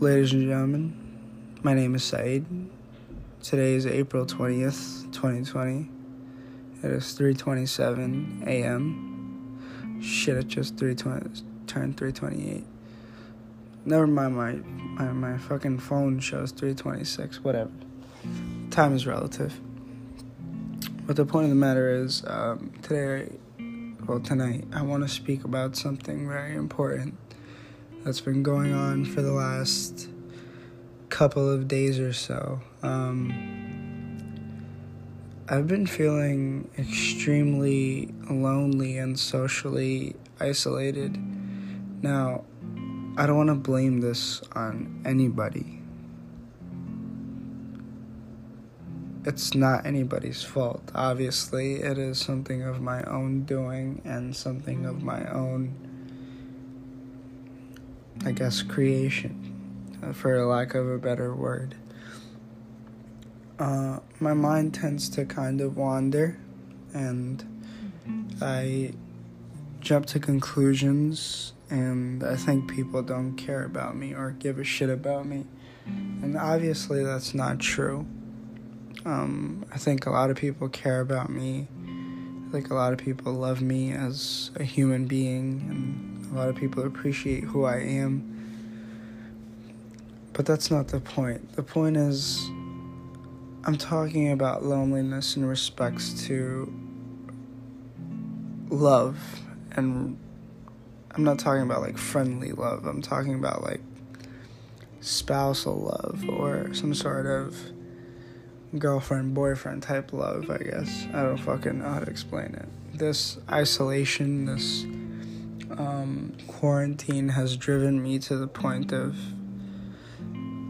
Ladies and gentlemen, my name is Saeed. Today is April 20th, 2020. It is 3:27 a.m. Shit, it just 3:20 turned 3:28. Never mind my, my my fucking phone shows 3:26, whatever. Time is relative. But the point of the matter is um, today well tonight I want to speak about something very important that's been going on for the last couple of days or so. Um, I've been feeling extremely lonely and socially isolated. Now, I don't want to blame this on anybody. It's not anybody's fault. Obviously, it is something of my own doing and something of my own I guess, creation, uh, for lack of a better word. Uh, my mind tends to kind of wander, and I jump to conclusions, and I think people don't care about me or give a shit about me. And obviously, that's not true. Um, I think a lot of people care about me. I think a lot of people love me as a human being, and a lot of people appreciate who I am. But that's not the point. The point is, I'm talking about loneliness in respects to love. And I'm not talking about like friendly love, I'm talking about like spousal love or some sort of girlfriend boyfriend type love, I guess. I don't fucking know how to explain it. This isolation, this um, quarantine has driven me to the point of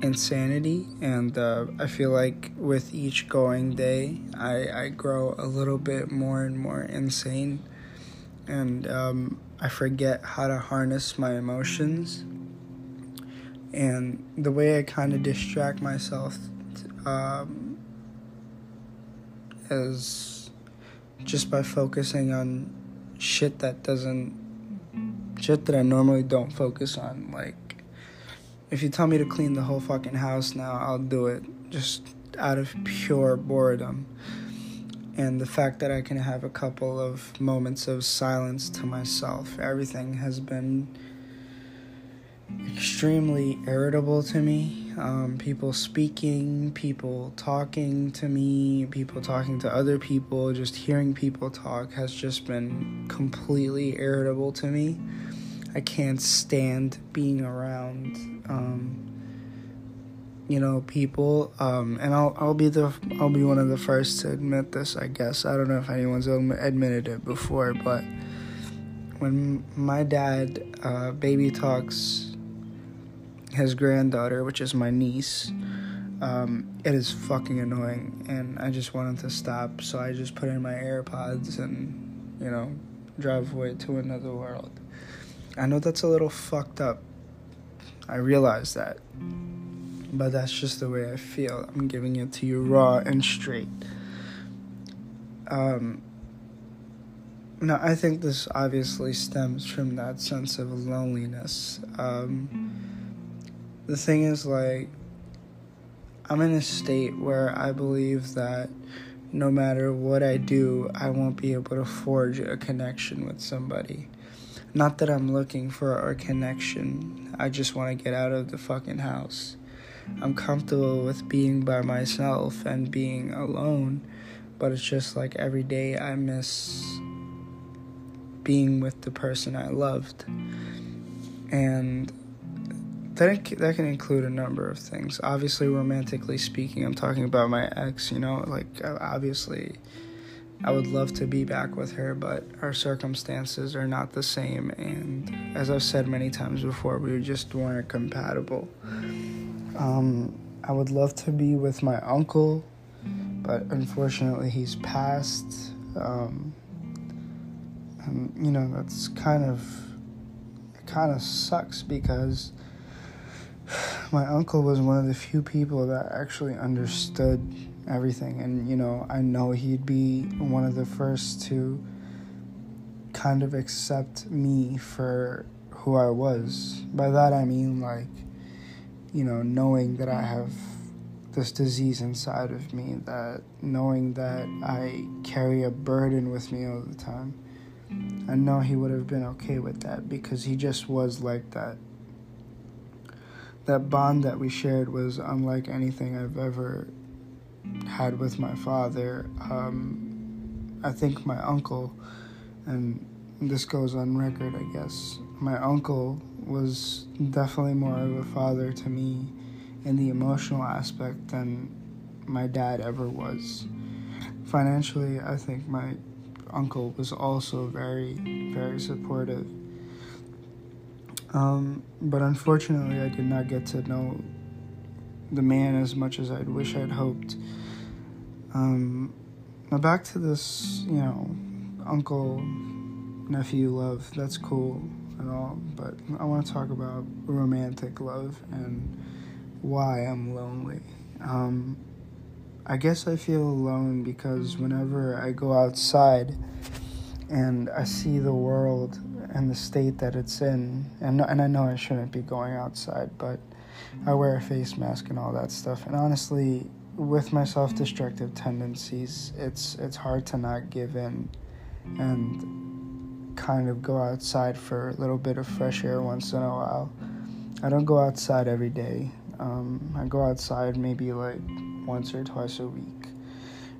insanity, and uh, I feel like with each going day, I, I grow a little bit more and more insane, and um, I forget how to harness my emotions. And the way I kind of distract myself um, is just by focusing on shit that doesn't shit that I normally don't focus on. Like, if you tell me to clean the whole fucking house now, I'll do it just out of pure boredom. And the fact that I can have a couple of moments of silence to myself, everything has been extremely irritable to me. Um, people speaking, people talking to me, people talking to other people, just hearing people talk has just been completely irritable to me. I can't stand being around, um, you know, people. Um, and I'll I'll be the I'll be one of the first to admit this. I guess I don't know if anyone's admitted it before, but when my dad uh, baby talks his granddaughter, which is my niece. Um, it is fucking annoying, and I just wanted to stop, so I just put in my AirPods and, you know, drive away to another world. I know that's a little fucked up. I realize that. But that's just the way I feel. I'm giving it to you raw and straight. Um, now, I think this obviously stems from that sense of loneliness. Um, the thing is, like, I'm in a state where I believe that no matter what I do, I won't be able to forge a connection with somebody. Not that I'm looking for a connection, I just want to get out of the fucking house. I'm comfortable with being by myself and being alone, but it's just like every day I miss being with the person I loved. And that that can include a number of things. Obviously, romantically speaking, I'm talking about my ex. You know, like obviously, I would love to be back with her, but our circumstances are not the same. And as I've said many times before, we just weren't compatible. Um, I would love to be with my uncle, but unfortunately, he's passed. Um, and you know that's kind of kind of sucks because my uncle was one of the few people that actually understood everything and you know i know he'd be one of the first to kind of accept me for who i was by that i mean like you know, knowing that I have this disease inside of me, that knowing that I carry a burden with me all the time. I know he would have been okay with that because he just was like that. That bond that we shared was unlike anything I've ever had with my father. Um, I think my uncle, and this goes on record, I guess, my uncle was definitely more of a father to me in the emotional aspect than my dad ever was. Financially, I think my uncle was also very, very supportive. Um, but unfortunately, I did not get to know the man as much as I'd wish I'd hoped. Um, now back to this, you know, uncle nephew love. That's cool and all, but I want to talk about romantic love and why I'm lonely. Um, I guess I feel alone because whenever I go outside and I see the world and the state that it's in, and and I know I shouldn't be going outside, but I wear a face mask and all that stuff. And honestly, with my self-destructive tendencies, it's it's hard to not give in and kind of go outside for a little bit of fresh air once in a while. I don't go outside every day. Um, I go outside maybe like once or twice a week,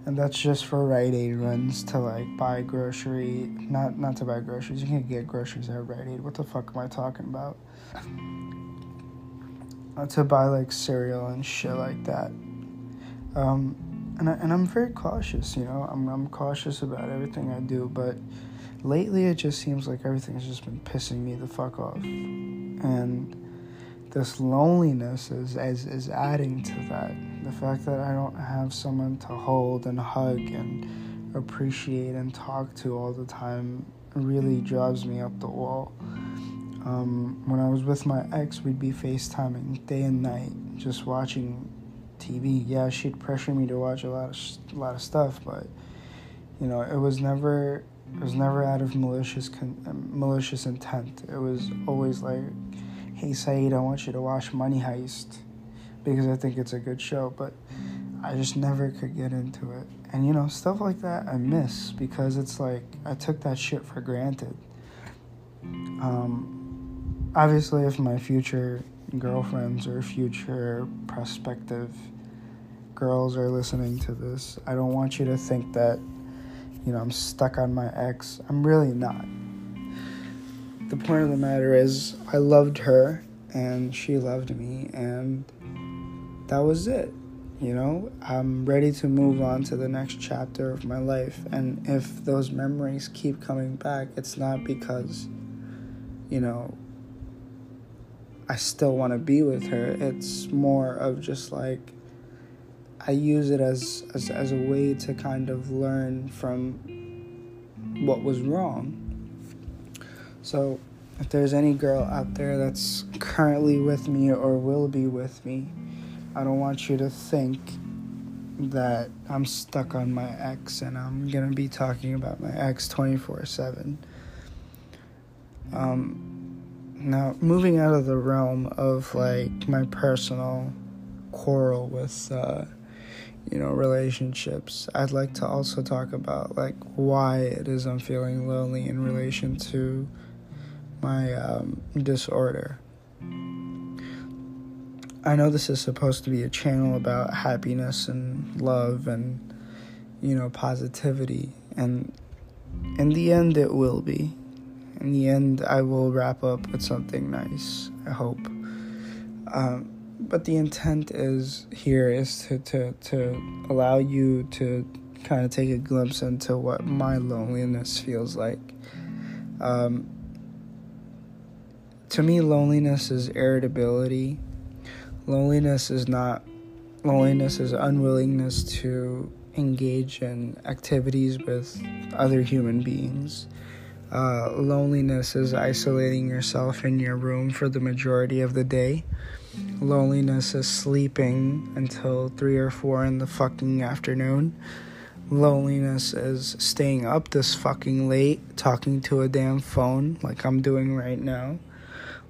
and that's just for Rite Aid runs to like buy grocery. Not not to buy groceries. You can get groceries at Rite Aid. What the fuck am I talking about? Uh, to buy like cereal and shit like that. Um, and I, and I'm very cautious. You know, I'm I'm cautious about everything I do, but lately it just seems like everything has just been pissing me the fuck off, and this loneliness is, is, is adding to that. The fact that I don't have someone to hold and hug and appreciate and talk to all the time really drives me up the wall. Um, when I was with my ex, we'd be FaceTiming day and night, just watching TV. Yeah, she'd pressure me to watch a lot of a lot of stuff, but you know, it was never it was never out of malicious con- malicious intent. It was always like hey Saeed, I want you to watch Money Heist because I think it's a good show, but I just never could get into it. And you know, stuff like that I miss because it's like I took that shit for granted. Um, obviously, if my future girlfriends or future prospective girls are listening to this, I don't want you to think that, you know, I'm stuck on my ex. I'm really not the point of the matter is, I loved her and she loved me, and that was it. You know, I'm ready to move on to the next chapter of my life. And if those memories keep coming back, it's not because, you know, I still want to be with her. It's more of just like, I use it as, as, as a way to kind of learn from what was wrong so, if there's any girl out there that's currently with me or will be with me, I don't want you to think that I'm stuck on my ex and I'm gonna be talking about my ex 24 7. Um, now, moving out of the realm of like my personal quarrel with, uh, you know, relationships, I'd like to also talk about like why it is I'm feeling lonely in relation to my um, disorder. I know this is supposed to be a channel about happiness and love and, you know, positivity. And in the end, it will be. In the end, I will wrap up with something nice, I hope. Um, but the intent is here is to, to, to allow you to kind of take a glimpse into what my loneliness feels like. Um, to me, loneliness is irritability. Loneliness is not, loneliness is unwillingness to engage in activities with other human beings. Uh, loneliness is isolating yourself in your room for the majority of the day. Loneliness is sleeping until 3 or 4 in the fucking afternoon. Loneliness is staying up this fucking late talking to a damn phone like I'm doing right now.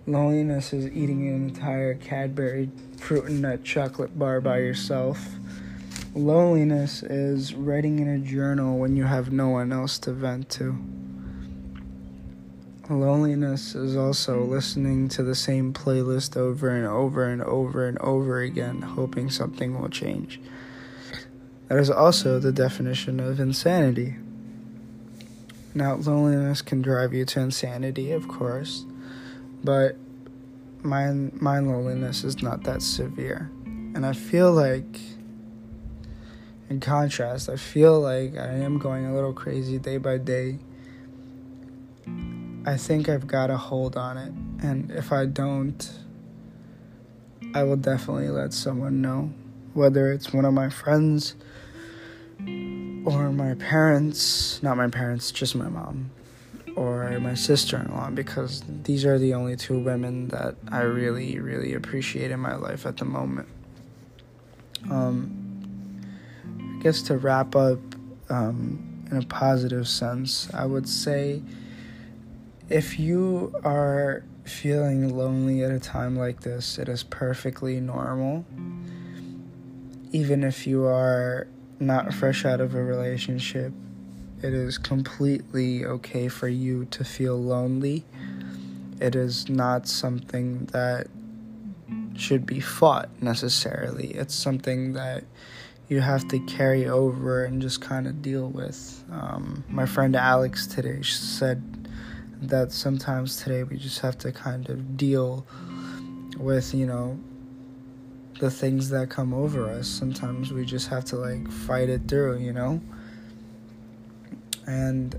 Loneliness is eating an entire Cadbury fruit and nut chocolate bar by yourself. Loneliness is writing in a journal when you have no one else to vent to. Loneliness is also listening to the same playlist over and over and over and over again, hoping something will change. That is also the definition of insanity. Now, loneliness can drive you to insanity, of course, but my my loneliness is not that severe. And I feel like in contrast, I feel like I am going a little crazy day by day I think I've got a hold on it. And if I don't, I will definitely let someone know. Whether it's one of my friends or my parents, not my parents, just my mom, or my sister in law, because these are the only two women that I really, really appreciate in my life at the moment. Um, I guess to wrap up um, in a positive sense, I would say if you are feeling lonely at a time like this, it is perfectly normal. Even if you are not fresh out of a relationship, it is completely okay for you to feel lonely. It is not something that should be fought necessarily. It's something that you have to carry over and just kind of deal with. Um, my friend Alex today said that sometimes today we just have to kind of deal with, you know, the things that come over us. Sometimes we just have to like fight it through, you know? And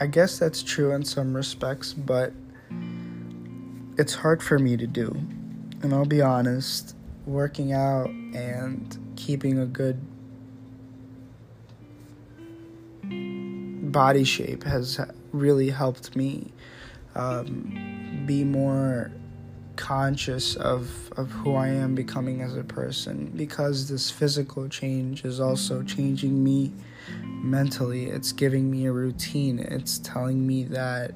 I guess that's true in some respects, but it's hard for me to do. And I'll be honest, working out and keeping a good body shape has really helped me um, be more conscious of, of who I am becoming as a person because this physical change is also changing me mentally. It's giving me a routine. It's telling me that,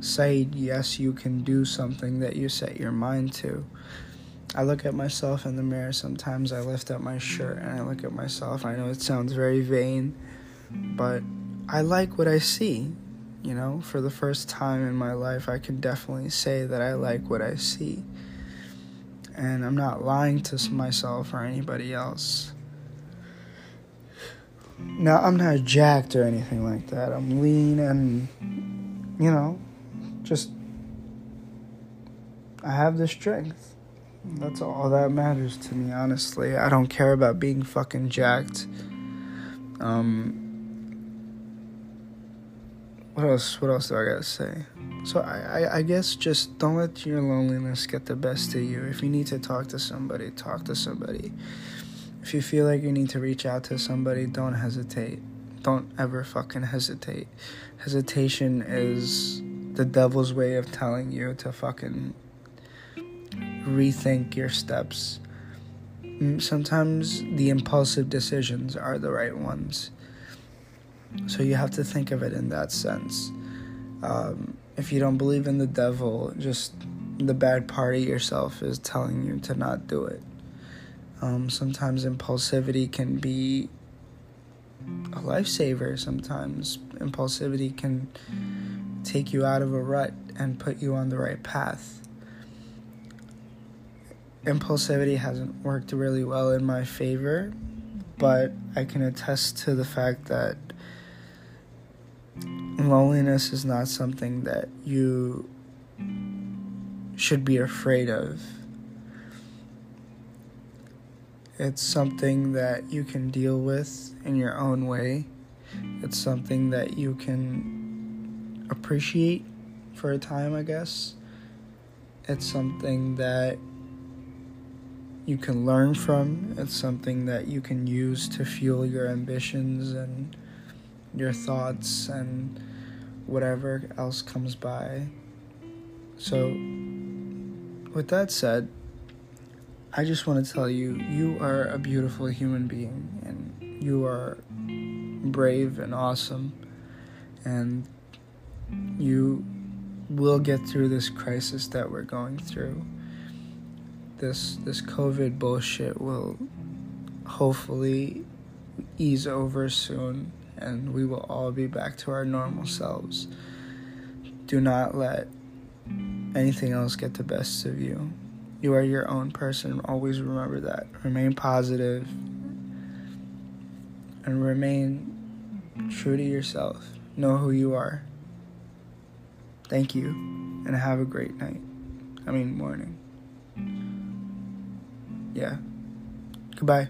say, yes, you can do something that you set your mind to. I look at myself in the mirror sometimes. I lift up my shirt and I look at myself. I know it sounds very vain, but I like what I see. You know, for the first time in my life, I can definitely say that I like what I see. And I'm not lying to myself or anybody else. Now, I'm not jacked or anything like that. I'm lean and, you know, just. I have the strength. That's all that matters to me, honestly. I don't care about being fucking jacked. Um, what else? What else do I gotta say? So I, I, I guess just don't let your loneliness get the best of you. If you need to talk to somebody, talk to somebody. If you feel like you need to reach out to somebody, don't hesitate. Don't ever fucking hesitate. Hesitation is the devil's way of telling you to fucking rethink your steps. Mm, sometimes the impulsive decisions are the right ones. So you have to think of it in that sense. Um, if you don't believe in the devil, just the bad part of yourself is telling you to not do it. Um, sometimes impulsivity can be a lifesaver. Sometimes impulsivity can take you out of a rut and put you on the right path. Impulsivity hasn't worked really well in my favor, but I can attest to the fact that loneliness is not something that you should be afraid of. It's something that you can deal with in your own way. It's something that you can appreciate for a time, I guess. It's something that you can learn from. It's something that you can use to fuel your ambitions and your thoughts and whatever else comes by. So, with that said, I just want to tell you you are a beautiful human being and you are brave and awesome and you we'll get through this crisis that we're going through. This this COVID bullshit will hopefully ease over soon and we will all be back to our normal selves. Do not let anything else get the best of you. You are your own person. Always remember that. Remain positive and remain true to yourself. Know who you are. Thank you and have a great night. I mean, morning. Yeah. Goodbye.